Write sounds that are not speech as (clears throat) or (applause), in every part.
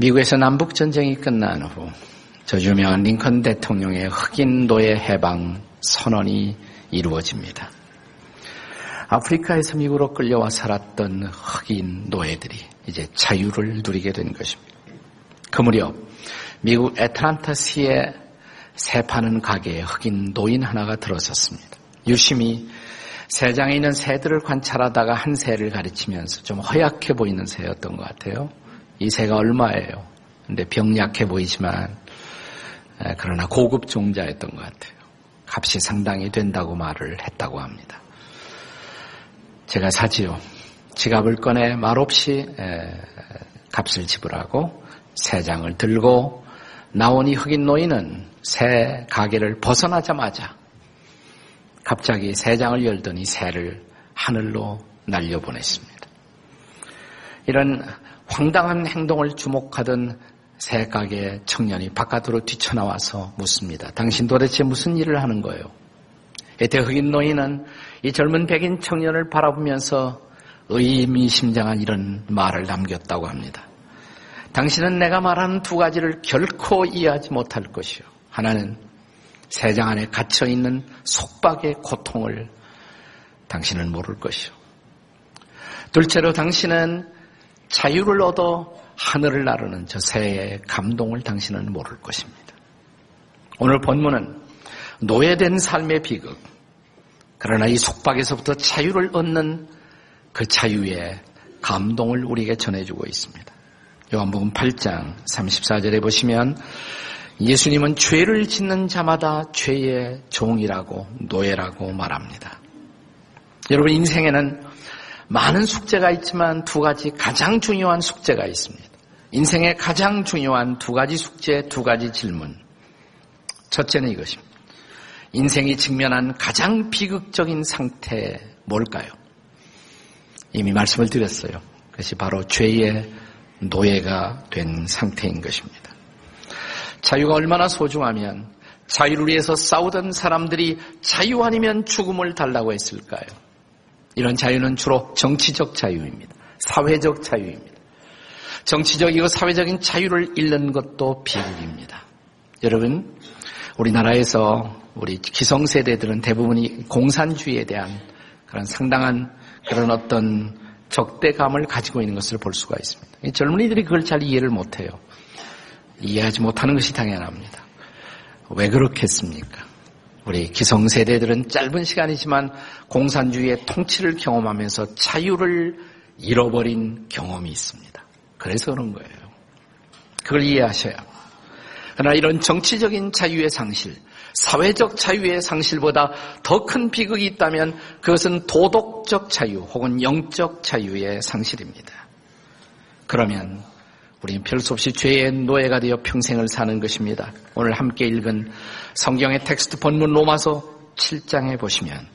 미국에서 남북 전쟁이 끝난 후 저 유명한 링컨 대통령의 흑인 노예 해방 선언이 이루어집니다. 아프리카에서 미국으로 끌려와 살았던 흑인 노예들이 이제 자유를 누리게 된 것입니다. 그 무렵 미국 애틀란타시에 새 파는 가게에 흑인 노인 하나가 들어섰습니다. 유심히 새장에 있는 새들을 관찰하다가 한 새를 가르치면서 좀 허약해 보이는 새였던 것 같아요. 이 새가 얼마예요? 근데 병약해 보이지만 그러나 고급 종자였던 것 같아요. 값이 상당히 된다고 말을 했다고 합니다. 제가 사지요. 지갑을 꺼내 말없이 값을 지불하고 새 장을 들고 나온 이 흑인 노인은 새 가게를 벗어나자마자 갑자기 새 장을 열더니 새를 하늘로 날려보냈습니다. 이런 황당한 행동을 주목하던 새 가게 청년이 바깥으로 뛰쳐나와서 묻습니다. 당신 도대체 무슨 일을 하는 거예요? 이때 흑인 노인은 이 젊은 백인 청년을 바라보면서 의미심장한 이런 말을 남겼다고 합니다. 당신은 내가 말하는 두 가지를 결코 이해하지 못할 것이요. 하나는 세장 안에 갇혀 있는 속박의 고통을 당신은 모를 것이요. 둘째로 당신은 자유를 얻어 하늘을 나르는 저 새의 감동을 당신은 모를 것입니다. 오늘 본문은 노예된 삶의 비극, 그러나 이 속박에서부터 자유를 얻는 그 자유의 감동을 우리에게 전해주고 있습니다. 요한복음 8장 34절에 보시면 예수님은 죄를 짓는 자마다 죄의 종이라고 노예라고 말합니다. 여러분 인생에는 많은 숙제가 있지만 두 가지 가장 중요한 숙제가 있습니다. 인생의 가장 중요한 두 가지 숙제, 두 가지 질문. 첫째는 이것입니다. 인생이 직면한 가장 비극적인 상태 뭘까요? 이미 말씀을 드렸어요. 그것이 바로 죄의 노예가 된 상태인 것입니다. 자유가 얼마나 소중하면 자유를 위해서 싸우던 사람들이 자유 아니면 죽음을 달라고 했을까요? 이런 자유는 주로 정치적 자유입니다. 사회적 자유입니다. 정치적이고 사회적인 자유를 잃는 것도 비극입니다. 여러분, 우리나라에서 우리 기성세대들은 대부분이 공산주의에 대한 그런 상당한 그런 어떤 적대감을 가지고 있는 것을 볼 수가 있습니다. 젊은이들이 그걸 잘 이해를 못해요. 이해하지 못하는 것이 당연합니다. 왜 그렇겠습니까? 우리 기성세대들은 짧은 시간이지만 공산주의의 통치를 경험하면서 자유를 잃어버린 경험이 있습니다. 그래서 그런 거예요. 그걸 이해하셔야. 그러나 이런 정치적인 자유의 상실, 사회적 자유의 상실보다 더 큰 비극이 있다면 그것은 도덕적 자유 혹은 영적 자유의 상실입니다. 그러면 우리는 별수 없이 죄의 노예가 되어 평생을 사는 것입니다. 오늘 함께 읽은 성경의 텍스트 본문 로마서 7장에 보시면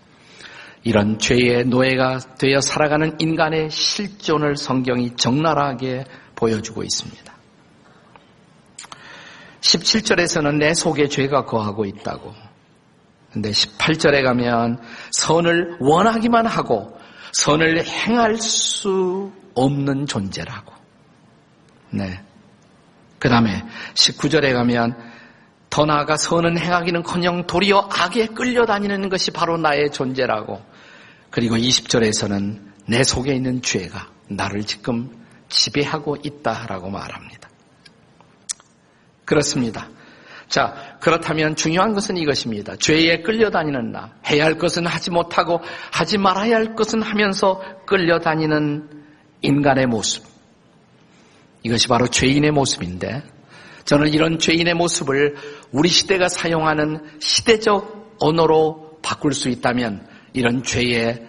이런 죄의 노예가 되어 살아가는 인간의 실존을 성경이 적나라하게 보여주고 있습니다. 17절에서는 내 속에 죄가 거하고 있다고. 근데 18절에 가면 선을 원하기만 하고 선을 행할 수 없는 존재라고. 네. 그 다음에 19절에 가면 더 나아가 선은 행하기는 커녕 도리어 악에 끌려다니는 것이 바로 나의 존재라고. 그리고 20절에서는 내 속에 있는 죄가 나를 지금 지배하고 있다라고 말합니다. 그렇습니다. 자, 그렇다면 중요한 것은 이것입니다. 죄에 끌려다니는 나. 해야 할 것은 하지 못하고 하지 말아야 할 것은 하면서 끌려다니는 인간의 모습. 이것이 바로 죄인의 모습인데 저는 이런 죄인의 모습을 우리 시대가 사용하는 시대적 언어로 바꿀 수 있다면 이런 죄에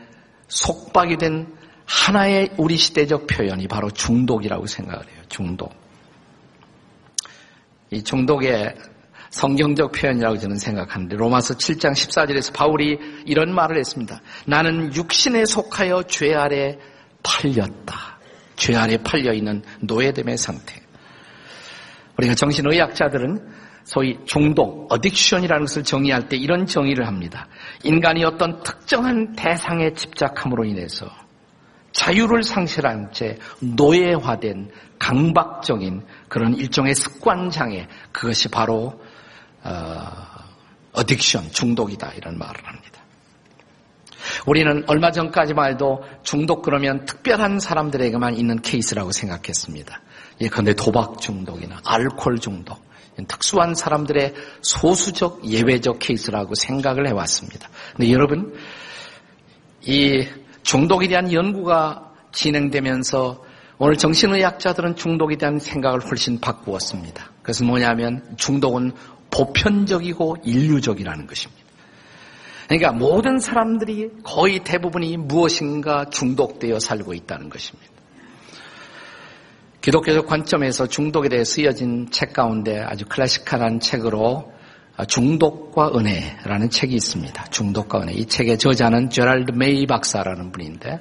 속박이 된 하나의 우리 시대적 표현이 바로 중독이라고 생각을 해요. 중독. 이 중독의 성경적 표현이라고 저는 생각하는데 로마서 7장 14절에서 바울이 이런 말을 했습니다. 나는 육신에 속하여 죄 아래 팔렸다. 죄 아래 팔려 있는 노예됨의 상태. 우리가 정신의학자들은 소위 중독, 어딕션이라는 것을 정의할 때 이런 정의를 합니다. 인간이 어떤 특정한 대상에 집착함으로 인해서 자유를 상실한 채 노예화된 강박적인 그런 일종의 습관장애 그것이 바로 어, 어딕션 중독이다 이런 말을 합니다. 우리는 얼마 전까지만 해도 중독 그러면 특별한 사람들에게만 있는 케이스라고 생각했습니다. 예컨대 도박 중독이나 알코올 중독 특수한 사람들의 소수적 예외적 케이스라고 생각을 해왔습니다. 근데 여러분 이 중독에 대한 연구가 진행되면서 오늘 정신의학자들은 중독에 대한 생각을 훨씬 바꾸었습니다. 그래서 뭐냐면 중독은 보편적이고 인류적이라는 것입니다. 그러니까 모든 사람들이 거의 대부분이 무엇인가 중독되어 살고 있다는 것입니다. 기독교적 관점에서 중독에 대해 쓰여진 책 가운데 아주 클래식한 책으로 중독과 은혜라는 책이 있습니다. 중독과 은혜. 이 책의 저자는 제랄드 메이 박사라는 분인데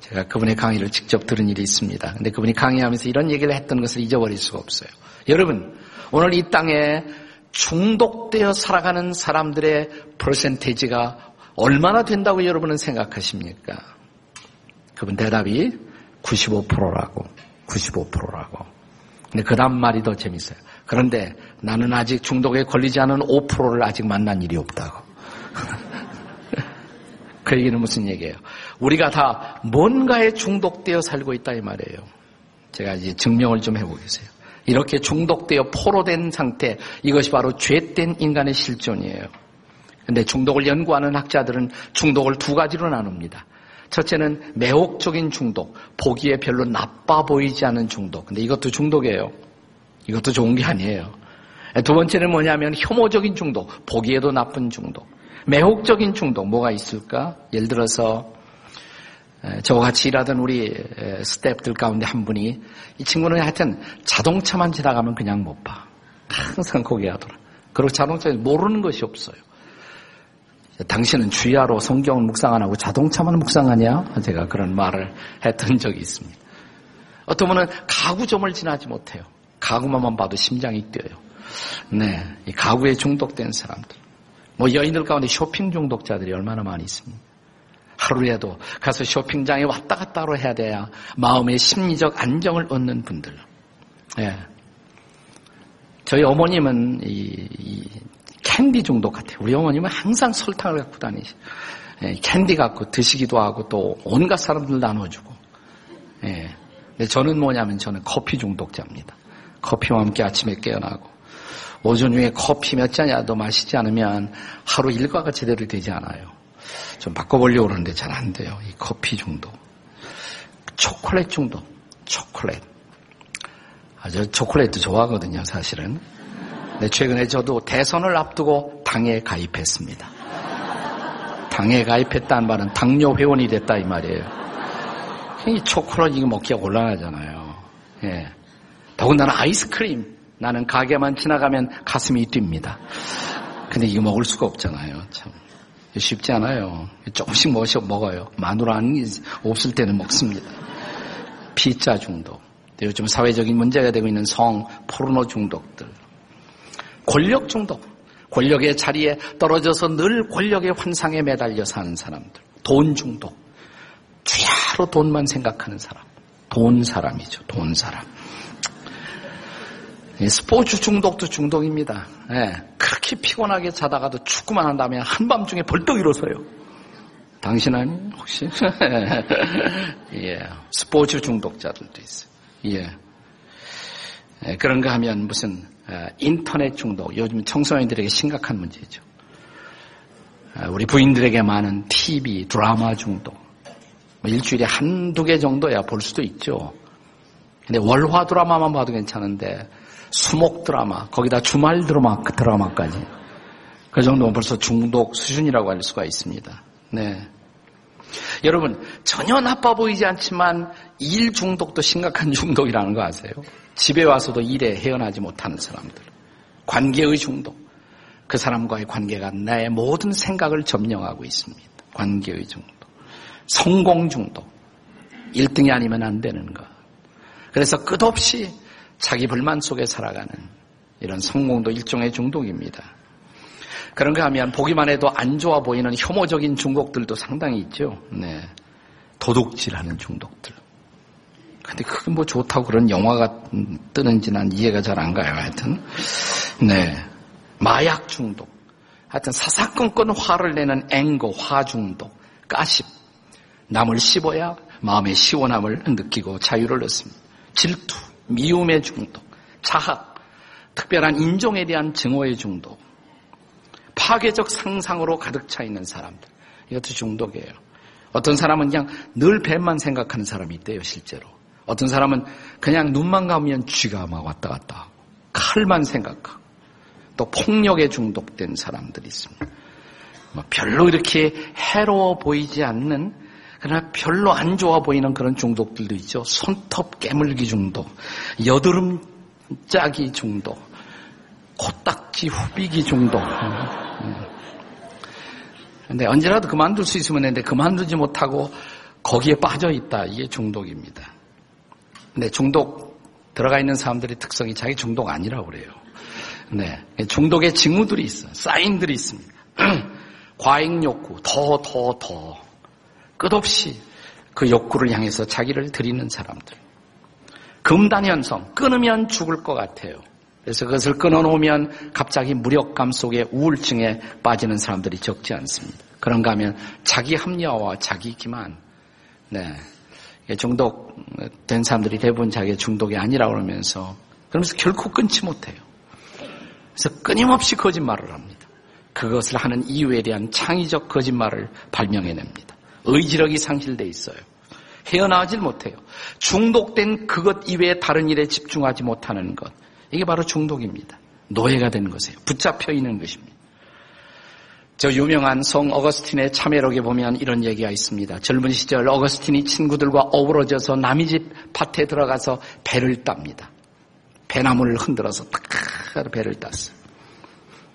제가 그분의 강의를 직접 들은 일이 있습니다. 근데 그분이 강의하면서 이런 얘기를 했던 것을 잊어버릴 수가 없어요. 여러분, 오늘 이 땅에 중독되어 살아가는 사람들의 퍼센테이지가 얼마나 된다고 여러분은 생각하십니까? 그분 대답이 95%라고. 95%라고. 근데 그 다음 말이 더 재밌어요. 그런데 나는 아직 중독에 걸리지 않은 5%를 아직 만난 일이 없다고. (laughs) 그 얘기는 무슨 얘기예요? 우리가 다 뭔가에 중독되어 살고 있다 이 말이에요. 제가 이제 증명을 좀 해보겠어요. 이렇게 중독되어 포로된 상태, 이것이 바로 죄된 인간의 실존이에요. 근데 중독을 연구하는 학자들은 중독을 두 가지로 나눕니다. 첫째는 매혹적인 중독, 보기에 별로 나빠 보이지 않은 중독. 근데 이것도 중독이에요. 이것도 좋은 게 아니에요. 두 번째는 뭐냐면 혐오적인 중독, 보기에도 나쁜 중독. 매혹적인 중독, 뭐가 있을까? 예를 들어서 저와 같이 일하던 우리 스태프들 가운데 한 분이 이 친구는 하여튼 자동차만 지나가면 그냥 못 봐. 항상 고개 하더라. 그리고 자동차에 모르는 것이 없어요. 당신은 주야로 성경을 묵상 안 하고 자동차만 묵상하냐? 제가 그런 말을 했던 적이 있습니다. 어떤 분은 가구점을 지나지 못해요. 가구만 봐도 심장이 뛰어요. 네, 이 가구에 중독된 사람들. 뭐 여인들 가운데 쇼핑 중독자들이 얼마나 많이 있습니까? 하루에도 가서 쇼핑장에 왔다 갔다로 해야 돼야 마음의 심리적 안정을 얻는 분들. 예. 저희 어머님은 이, 이 캔디 중독 같아요. 우리 어머님은 항상 설탕을 갖고 다니시. 예, 캔디 갖고 드시기도 하고 또 온갖 사람들 나눠주고. 예. 근데 저는 뭐냐면 저는 커피 중독자입니다. 커피와 함께 아침에 깨어나고 오전 중에 커피 몇 잔이라도 마시지 않으면 하루 일과가 제대로 되지 않아요. 좀 바꿔보려고 그러는데 잘 안 돼요. 이 커피 중독. 초콜릿 중독. 초콜릿. 아, 저 초콜릿도 좋아하거든요, 사실은. 네, 최근에 저도 대선을 앞두고 당에 가입했습니다. 당에 가입했다는 말은 당뇨 회원이 됐다 이 말이에요. 이 초콜릿 이거 먹기가 곤란하잖아요. 예. 더군다나 아이스크림. 나는 가게만 지나가면 가슴이 뜁니다. 근데 이거 먹을 수가 없잖아요. 참. 쉽지 않아요. 조금씩 먹어, 먹어요. 마누라는 없을 때는 먹습니다. 피자 중독. 요즘 사회적인 문제가 되고 있는 성, 포르노 중독들. 권력 중독. 권력의 자리에 떨어져서 늘 권력의 환상에 매달려 사는 사람들. 돈 중독. 주야로 돈만 생각하는 사람. 돈 사람이죠. 돈 사람. 스포츠 중독도 중독입니다. 네. 그렇게 피곤하게 자다가도 축구만 한 다음에 한밤중에 벌떡 일어서요. 당신 아니? 혹시? (laughs) 예. 스포츠 중독자들도 있어요. 예. 예. 그런가 하면 무슨 어, 인터넷 중독, 요즘 청소년들에게 심각한 문제죠. 어, 우리 부인들에게 많은 TV, 드라마 중독. 뭐 일주일에 한두 개 정도야 볼 수도 있죠. 근데 월화 드라마만 봐도 괜찮은데 수목 드라마, 거기다 주말 드라마, 그 드라마까지. 그 정도면 벌써 중독 수준이라고 할 수가 있습니다. 네. 여러분, 전혀 나빠 보이지 않지만 일 중독도 심각한 (laughs) 중독이라는 거 아세요? 집에 와서도 일에 헤어나지 못하는 사람들. 관계의 중독. 그 사람과의 관계가 나의 모든 생각을 점령하고 있습니다. 관계의 중독. 성공 중독. 1등이 아니면 안 되는 것. 그래서 끝없이 자기 불만 속에 살아가는 이런 성공도 일종의 중독입니다. 그런가 하면 보기만 해도 안 좋아 보이는 혐오적인 중독들도 상당히 있죠. 네. 도둑질하는 중독들. 근데 그게 뭐 좋다고 그런 영화가 뜨는지 난 이해가 잘 안 가요. 하여튼. 네. 마약 중독. 하여튼 사사건건 화를 내는 앵거, 화 중독, 가십. 남을 씹어야 마음의 시원함을 느끼고 자유를 얻습니다. 질투, 미움의 중독, 자학, 특별한 인종에 대한 증오의 중독, 파괴적 상상으로 가득 차 있는 사람들. 이것도 중독이에요. 어떤 사람은 그냥 늘 뱀만 생각하는 사람이 있대요, 실제로. 어떤 사람은 그냥 눈만 감으면 쥐가 막 왔다 갔다 하고, 칼만 생각하고, 또 폭력에 중독된 사람들이 있습니다. 뭐 별로 이렇게 해로워 보이지 않는 그러나 별로 안 좋아 보이는 그런 중독들도 있죠. 손톱 깨물기 중독, 여드름 짜기 중독, 코딱지 후비기 중독. 근데 언제라도 그만둘 수 있으면 했는데 그만두지 못하고 거기에 빠져 있다. 이게 중독입니다. 근데 중독 들어가 있는 사람들의 특성이 자기 중독 아니라고 그래요. 네. 중독의 징후들이 있어요. 사인들이 있습니다. (clears throat) 과잉 욕구, 더, 더, 더. 끝없이 그 욕구를 향해서 자기를 드리는 사람들. 금단현성, 끊으면 죽을 것 같아요. 그래서 그것을 끊어놓으면 갑자기 무력감 속에 우울증에 빠지는 사람들이 적지 않습니다. 그런가 하면 자기 합리화와 자기 기만, 네. 중독된 사람들이 대부분 자기 중독이 아니라고 그러면서 그러면서 결코 끊지 못해요. 그래서 끊임없이 거짓말을 합니다. 그것을 하는 이유에 대한 창의적 거짓말을 발명해냅니다. 의지력이 상실돼 있어요. 헤어나오질 못해요. 중독된 그것 이외에 다른 일에 집중하지 못하는 것. 이게 바로 중독입니다. 노예가 되는 것이에요. 붙잡혀 있는 것입니다. 저 유명한 성 어거스틴의 참회록에 보면 이런 얘기가 있습니다. 젊은 시절 어거스틴이 친구들과 어우러져서 남의 집 밭에 들어가서 배를 땁니다. 배나무를 흔들어서 탁 배를 땄어요.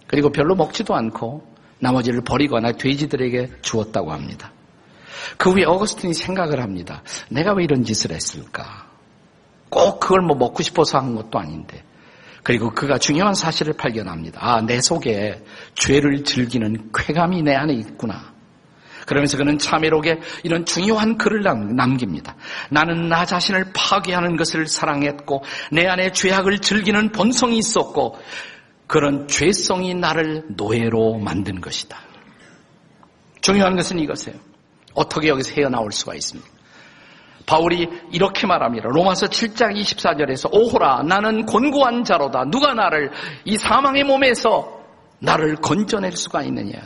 그리고 별로 먹지도 않고 나머지를 버리거나 돼지들에게 주었다고 합니다. 그 후에 어거스틴이 생각을 합니다. 내가 왜 이런 짓을 했을까? 꼭 그걸 뭐 먹고 싶어서 한 것도 아닌데. 그리고 그가 중요한 사실을 발견합니다. 아, 내 속에 죄를 즐기는 쾌감이 내 안에 있구나. 그러면서 그는 참회록에 이런 중요한 글을 남깁니다. 나는 나 자신을 파괴하는 것을 사랑했고 내 안에 죄악을 즐기는 본성이 있었고 그런 죄성이 나를 노예로 만든 것이다. 중요한 것은 이것이에요. 어떻게 여기서 헤어나올 수가 있습니까? 바울이 이렇게 말합니다. 로마서 7장 24절에서 오호라 나는 곤고한 자로다. 누가 나를 이 사망의 몸에서 나를 건져낼 수가 있느냐.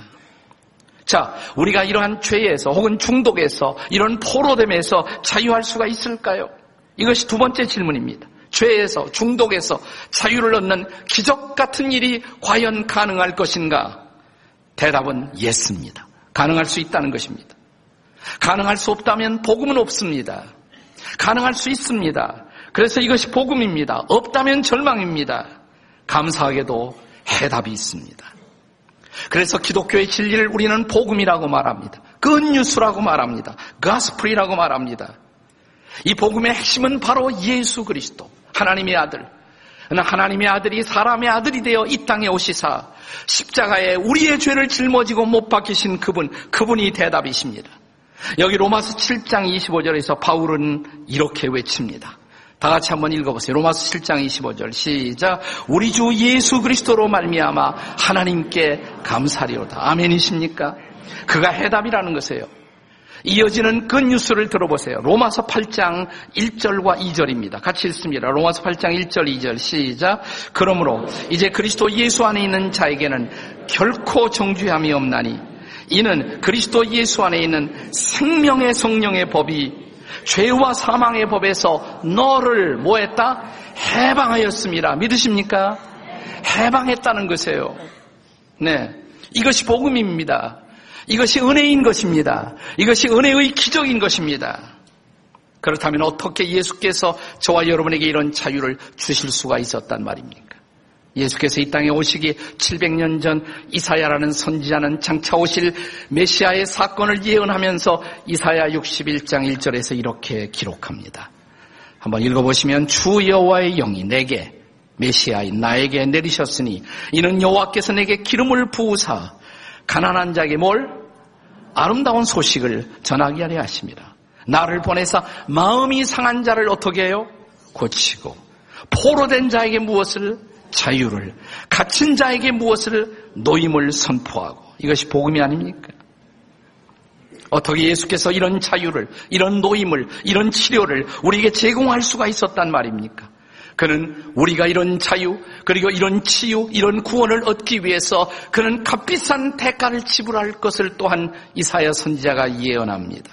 자, 우리가 이러한 죄에서 혹은 중독에서 이런 포로됨에서 자유할 수가 있을까요? 이것이 두 번째 질문입니다. 죄에서 중독에서 자유를 얻는 기적 같은 일이 과연 가능할 것인가? 대답은 예스입니다. 가능할 수 있다는 것입니다. 가능할 수 없다면 복음은 없습니다. 가능할 수 있습니다. 그래서 이것이 복음입니다. 없다면 절망입니다. 감사하게도 해답이 있습니다. 그래서 기독교의 진리를 우리는 복음이라고 말합니다. 끈뉴스라고 말합니다. 가스프리라고 말합니다. 이 복음의 핵심은 바로 예수 그리스도, 하나님의 아들. 하나님의 아들이 사람의 아들이 되어 이 땅에 오시사 십자가에 우리의 죄를 짊어지고 못 박히신 그분, 그분이 대답이십니다. 여기 로마서 7장 25절에서 바울은 이렇게 외칩니다. 다 같이 한번 읽어보세요. 로마서 7장 25절 시작. 우리 주 예수 그리스도로 말미암아 하나님께 감사리로다. 아멘이십니까? 그가 해답이라는 것이에요. 이어지는 그 뉴스를 들어보세요. 로마서 8장 1절과 2절입니다. 같이 읽습니다. 로마서 8장 1절 2절 시작. 그러므로 이제 그리스도 예수 안에 있는 자에게는 결코 정죄함이 없나니 이는 그리스도 예수 안에 있는 생명의 성령의 법이 죄와 사망의 법에서 너를 뭐했다? 해방하였습니다. 믿으십니까? 해방했다는 것이에요. 네. 이것이 복음입니다. 이것이 은혜인 것입니다. 이것이 은혜의 기적인 것입니다. 그렇다면 어떻게 예수께서 저와 여러분에게 이런 자유를 주실 수가 있었단 말입니까? 예수께서 이 땅에 오시기 700년 전 이사야라는 선지자는 장차 오실 메시아의 사건을 예언하면서 이사야 61장 1절에서 이렇게 기록합니다. 한번 읽어보시면 주 여호와의 영이 내게 메시아인 나에게 내리셨으니 이는 여호와께서 내게 기름을 부으사 가난한 자에게 뭘 아름다운 소식을 전하게 하려 하십니다. 나를 보내사 마음이 상한 자를 어떻게 해요? 고치고 포로된 자에게 무엇을 자유를 갇힌 자에게 무엇을 노임을 선포하고 이것이 복음이 아닙니까? 어떻게 예수께서 이런 자유를 이런 노임을 이런 치료를 우리에게 제공할 수가 있었단 말입니까? 그는 우리가 이런 자유, 그리고 이런 치유, 이런 구원을 얻기 위해서 그는 값비싼 대가를 지불할 것을 또한 이사야 선지자가 예언합니다.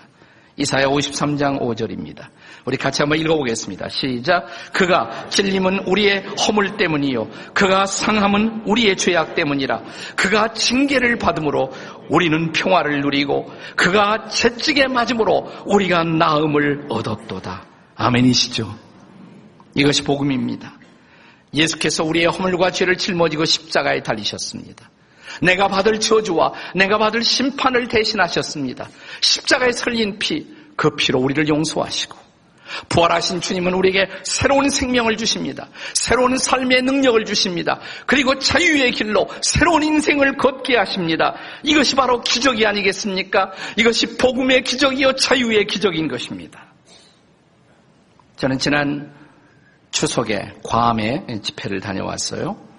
이사야 53장 5절입니다. 우리 같이 한번 읽어보겠습니다. 시작. 그가 찔림은 우리의 허물 때문이요. 그가 상함은 우리의 죄악 때문이라. 그가 징계를 받음으로 우리는 평화를 누리고 그가 채찍에 맞음으로 우리가 나음을 얻었도다. 아멘이시죠? 이것이 복음입니다. 예수께서 우리의 허물과 죄를 짊어지고 십자가에 달리셨습니다. 내가 받을 저주와 내가 받을 심판을 대신하셨습니다. 십자가에 설린 피, 그 피로 우리를 용서하시고 부활하신 주님은 우리에게 새로운 생명을 주십니다. 새로운 삶의 능력을 주십니다. 그리고 자유의 길로 새로운 인생을 걷게 하십니다. 이것이 바로 기적이 아니겠습니까? 이것이 복음의 기적이요 자유의 기적인 것입니다. 저는 지난 추석에 괌에 집회를 다녀왔어요.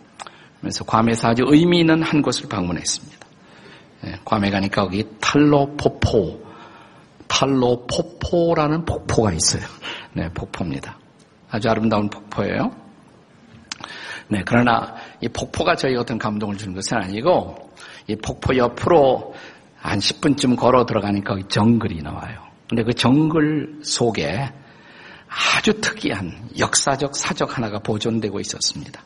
그래서 괌에서 아주 의미 있는 한 곳을 방문했습니다. 예, 괌에 가니까 거기 탈로포포, 탈로포포라는 폭포가 있어요. (laughs) 네, 폭포입니다. 아주 아름다운 폭포예요. 네, 그러나 이 폭포가 저희 어떤 감동을 주는 것은 아니고 이 폭포 옆으로 한 10분쯤 걸어 들어가니까 정글이 나와요. 근데 그 정글 속에 아주 특이한 역사적 사적 하나가 보존되고 있었습니다.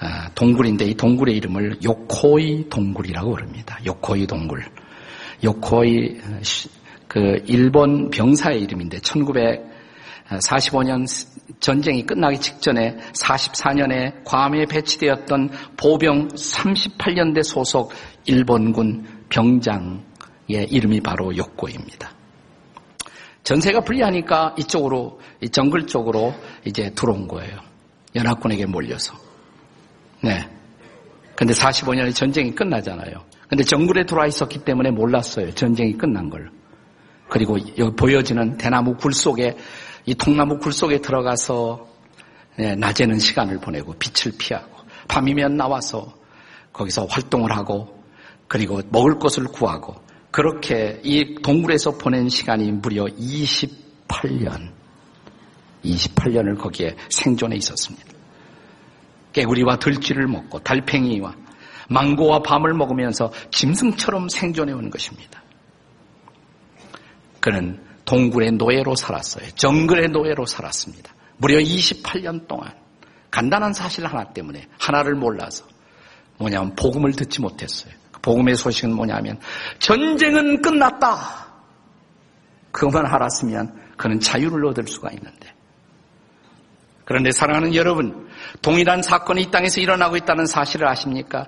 아, 동굴인데 이 동굴의 이름을 요코이 동굴이라고 부릅니다. 요코이 동굴. 요코이 그 일본 병사의 이름인데 1945년 전쟁이 끝나기 직전에 44년에 괌에 배치되었던 보병 38년대 소속 일본군 병장의 이름이 바로 요코입니다. 전세가 불리하니까 이쪽으로 이 정글 쪽으로 이제 들어온 거예요. 연합군에게 몰려서. 네. 근데 45년에 전쟁이 끝나잖아요. 근데 정글에 들어와 있었기 때문에 몰랐어요. 전쟁이 끝난 걸. 그리고 여기 보여지는 대나무 굴 속에 이 통나무 굴 속에 들어가서 네, 낮에는 시간을 보내고 빛을 피하고 밤이면 나와서 거기서 활동을 하고 그리고 먹을 것을 구하고 그렇게 이 동굴에서 보낸 시간이 무려 28년. 28년을 거기에 생존해 있었습니다. 깨구리와 들쥐를 먹고 달팽이와 망고와 밤을 먹으면서 짐승처럼 생존해 온 것입니다. 그는 동굴의 노예로 살았어요. 정글의 노예로 살았습니다. 무려 28년 동안 간단한 사실 하나 때문에 하나를 몰라서 뭐냐면 복음을 듣지 못했어요. 그 복음의 소식은 뭐냐면 전쟁은 끝났다. 그것만 알았으면 그는 자유를 얻을 수가 있는데 그런데 사랑하는 여러분, 동일한 사건이 이 땅에서 일어나고 있다는 사실을 아십니까?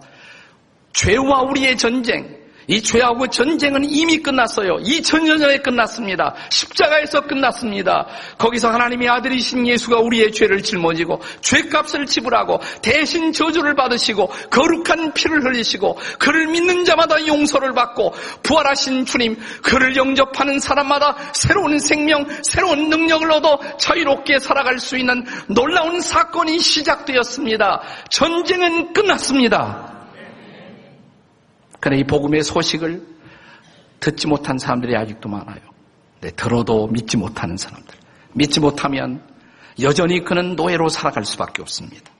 죄와 우리의 전쟁, 이 죄하고 전쟁은 이미 끝났어요. 2000년 전에 끝났습니다. 십자가에서 끝났습니다. 거기서 하나님의 아들이신 예수가 우리의 죄를 짊어지고 죄값을 지불하고 대신 저주를 받으시고 거룩한 피를 흘리시고 그를 믿는 자마다 용서를 받고 부활하신 주님 그를 영접하는 사람마다 새로운 생명, 새로운 능력을 얻어 자유롭게 살아갈 수 있는 놀라운 사건이 시작되었습니다. 전쟁은 끝났습니다. 그러나 이 복음의 소식을 듣지 못한 사람들이 아직도 많아요. 네, 들어도 믿지 못하는 사람들. 믿지 못하면 여전히 그는 노예로 살아갈 수밖에 없습니다.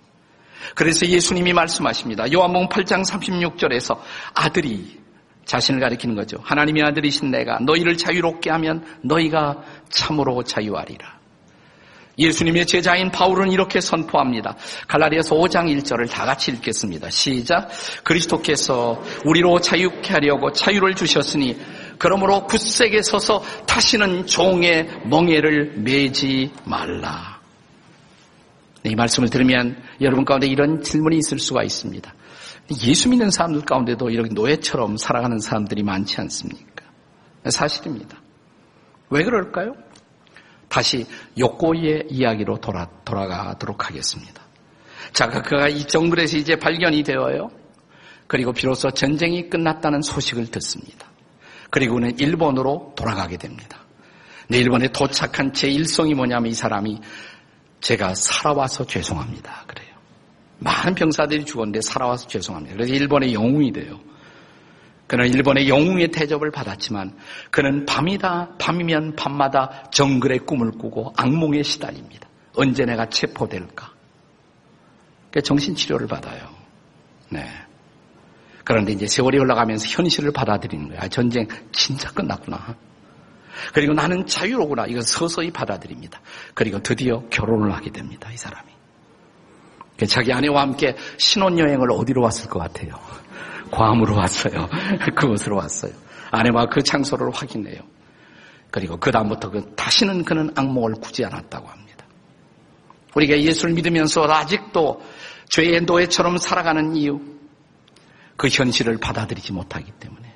그래서 예수님이 말씀하십니다. 요한복음 8장 36절에서 아들이 자신을 가리키는 거죠. 하나님의 아들이신 내가 너희를 자유롭게 하면 너희가 참으로 자유하리라. 예수님의 제자인 바울은 이렇게 선포합니다. 갈라디아서 5장 1절을 다 같이 읽겠습니다. 시작. 그리스도께서 우리로 자유케 하려고 자유를 주셨으니 그러므로 굳세게 서서 다시는 종의 멍에를 매지 말라. 네, 이 말씀을 들으면 여러분 가운데 이런 질문이 있을 수가 있습니다. 예수 믿는 사람들 가운데도 이렇게 노예처럼 살아가는 사람들이 많지 않습니까? 사실입니다. 왜 그럴까요? 다시 욕고의 이야기로 돌아, 돌아가도록 하겠습니다. 자, 그가 이 정글에서 이제 발견이 되어요. 그리고 비로소 전쟁이 끝났다는 소식을 듣습니다. 그리고는 일본으로 돌아가게 됩니다. 내 일본에 도착한 제 일성이 뭐냐면 이 사람이 제가 살아와서 죄송합니다. 그래요. 많은 병사들이 죽었는데 살아와서 죄송합니다. 그래서 일본의 영웅이 돼요. 그는 일본의 영웅의 대접을 받았지만 그는 밤이다 밤이면 밤마다 정글의 꿈을 꾸고 악몽에 시달립니다. 언제 내가 체포될까? 그러니까 정신 치료를 받아요. 네. 그런데 이제 세월이 올라가면서 현실을 받아들이는 거야. 전쟁 진짜 끝났구나. 그리고 나는 자유로구나. 이거 서서히 받아들입니다. 그리고 드디어 결혼을 하게 됩니다. 이 사람이. 자기 아내와 함께 신혼여행을 어디로 왔을 것 같아요? 괌으로 왔어요. (laughs) 그곳으로 왔어요. 아내와 그 장소를 확인해요. 그리고 그 다음부터 그 다시는 그는 악몽을 꾸지 않았다고 합니다. 우리가 예수를 믿으면서 아직도 죄의 노예처럼 살아가는 이유, 그 현실을 받아들이지 못하기 때문에.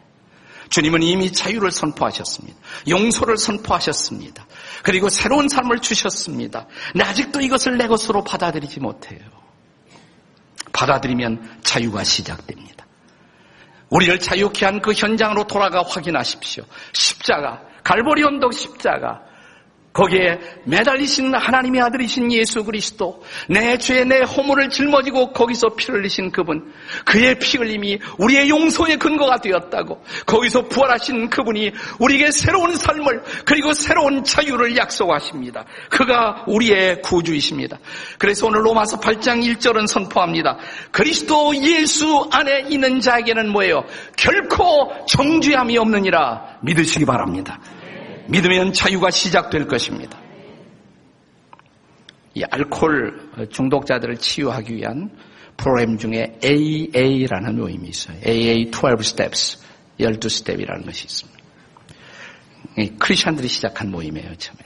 주님은 이미 자유를 선포하셨습니다. 용서를 선포하셨습니다. 그리고 새로운 삶을 주셨습니다. 근데 아직도 이것을 내 것으로 받아들이지 못해요. 받아들이면 자유가 시작됩니다. 우리를 자유케 한 그 현장으로 돌아가 확인하십시오. 십자가, 갈보리 언덕 십자가, 거기에 매달리신 하나님의 아들이신 예수 그리스도, 내 죄, 내 허물을 짊어지고 거기서 피를 흘리신 그분, 그의 피 흘림이 우리의 용서의 근거가 되었다고, 거기서 부활하신 그분이 우리에게 새로운 삶을, 그리고 새로운 자유를 약속하십니다. 그가 우리의 구주이십니다. 그래서 오늘 로마서 8장 1절은 선포합니다. 그리스도 예수 안에 있는 자에게는 뭐예요? 결코 정죄함이 없느니라 믿으시기 바랍니다. 믿으면 자유가 시작될 것입니다. 이 알코올 중독자들을 치유하기 위한 프로그램 중에 AA라는 모임이 있어요. AA 12 steps, 12스텝이라는 것이 있습니다. 크리스천들이 시작한 모임이에요, 처음에.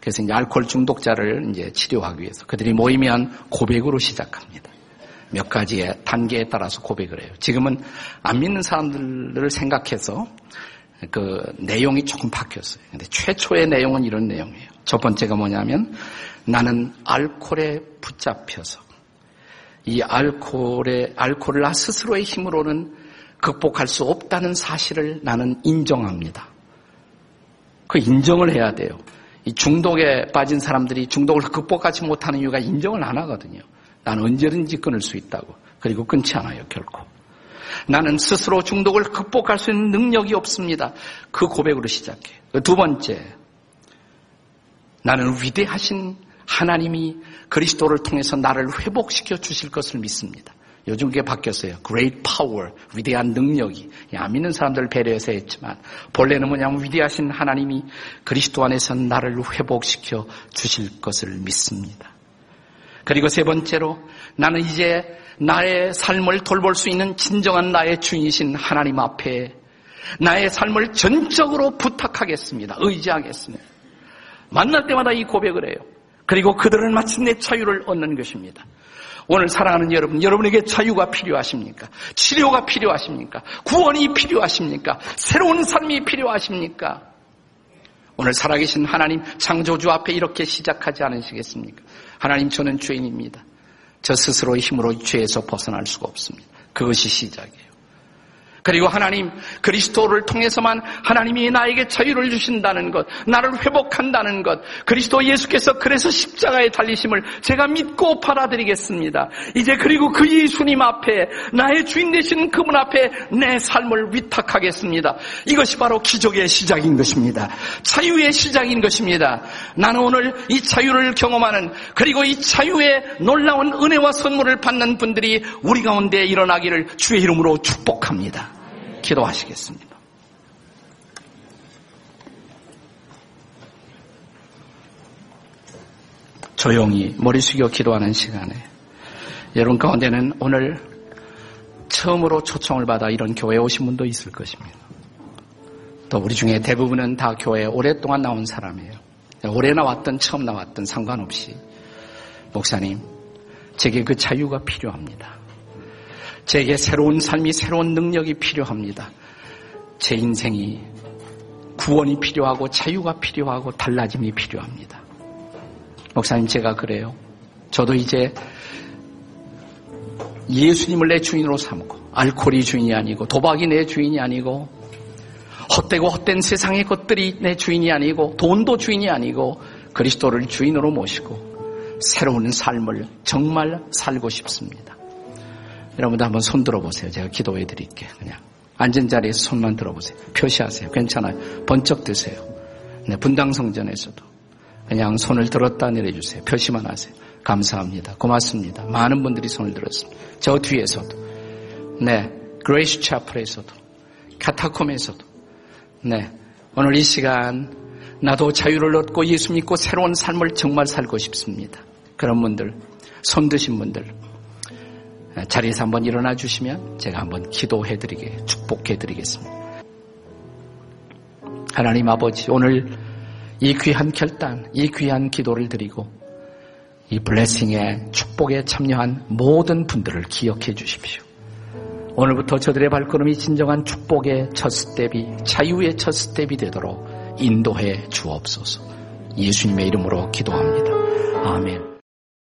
그래서 이제 알코올 중독자를 이제 치료하기 위해서 그들이 모이면 고백으로 시작합니다. 몇 가지의 단계에 따라서 고백을 해요. 지금은 안 믿는 사람들을 생각해서 그 내용이 조금 바뀌었어요. 근데 최초의 내용은 이런 내용이에요. 첫 번째가 뭐냐면 나는 알코올에 붙잡혀서 이 알코올에 알코올을 나 스스로의 힘으로는 극복할 수 없다는 사실을 나는 인정합니다. 그 인정을 해야 돼요. 이 중독에 빠진 사람들이 중독을 극복하지 못하는 이유가 인정을 안 하거든요. 나는 언제든지 끊을 수 있다고. 그리고 끊지 않아요, 결코. 나는 스스로 중독을 극복할 수 있는 능력이 없습니다. 그 고백으로 시작해. 두 번째, 나는 위대하신 하나님이 그리스도를 통해서 나를 회복시켜 주실 것을 믿습니다. 요즘 그게 바뀌었어요. Great power, 위대한 능력이. 안 믿는 사람들을 배려해서 했지만, 본래는 뭐냐면 위대하신 하나님이 그리스도 안에서 나를 회복시켜 주실 것을 믿습니다. 그리고 세 번째로, 나는 이제 나의 삶을 돌볼 수 있는 진정한 나의 주인이신 하나님 앞에 나의 삶을 전적으로 부탁하겠습니다. 의지하겠습니다. 만날 때마다 이 고백을 해요. 그리고 그들은 마침내 자유를 얻는 것입니다. 오늘 사랑하는 여러분, 여러분에게 자유가 필요하십니까? 치료가 필요하십니까? 구원이 필요하십니까? 새로운 삶이 필요하십니까? 오늘 살아계신 하나님 창조주 앞에 이렇게 시작하지 않으시겠습니까? 하나님 저는 죄인입니다. 저 스스로의 힘으로 죄에서 벗어날 수가 없습니다. 그것이 시작이에요. 그리고 하나님 그리스도를 통해서만 하나님이 나에게 자유를 주신다는 것, 나를 회복한다는 것, 그리스도 예수께서 그래서 십자가에 달리심을 제가 믿고 받아들이겠습니다. 이제 그리고 그 예수님 앞에 나의 주인 되신 그분 앞에 내 삶을 위탁하겠습니다. 이것이 바로 기적의 시작인 것입니다. 자유의 시작인 것입니다. 나는 오늘 이 자유를 경험하는 그리고 이 자유의 놀라운 은혜와 선물을 받는 분들이 우리 가운데 일어나기를 주의 이름으로 축복합니다. 기도하시겠습니다. 조용히 머리 숙여 기도하는 시간에 여러분 가운데는 오늘 처음으로 초청을 받아 이런 교회에 오신 분도 있을 것입니다. 또 우리 중에 대부분은 다 교회에 오랫동안 나온 사람이에요. 오래 나왔든 처음 나왔든 상관없이 목사님 제게 그 자유가 필요합니다. 제게 새로운 삶이 새로운 능력이 필요합니다. 제 인생이 구원이 필요하고 자유가 필요하고 달라짐이 필요합니다. 목사님 제가 그래요. 저도 이제 예수님을 내 주인으로 삼고 알코올이 주인이 아니고 도박이 내 주인이 아니고 헛되고 헛된 세상의 것들이 내 주인이 아니고 돈도 주인이 아니고 그리스도를 주인으로 모시고 새로운 삶을 정말 살고 싶습니다. 여러분도 한번 손 들어보세요. 제가 기도해 드릴게요. 그냥 앉은 자리에서 손만 들어보세요. 표시하세요. 괜찮아요. 번쩍 드세요. 네, 분당 성전에서도 그냥 손을 들었다 내려주세요. 표시만 하세요. 감사합니다. 고맙습니다. 많은 분들이 손을 들었습니다. 저 뒤에서도, 네, 그레이스 채플에서도, 카타콤에서도, 네, 오늘 이 시간 나도 자유를 얻고 예수 믿고 새로운 삶을 정말 살고 싶습니다. 그런 분들, 손 드신 분들, 자리에서 한번 일어나 주시면 제가 한번 기도해 드리게, 축복해 드리겠습니다. 하나님 아버지, 오늘 이 귀한 결단, 이 귀한 기도를 드리고 이 blessing의 축복에 참여한 모든 분들을 기억해 주십시오. 오늘부터 저들의 발걸음이 진정한 축복의 첫 스텝이 자유의 첫 스텝이 되도록 인도해 주옵소서. 예수님의 이름으로 기도합니다. 아멘.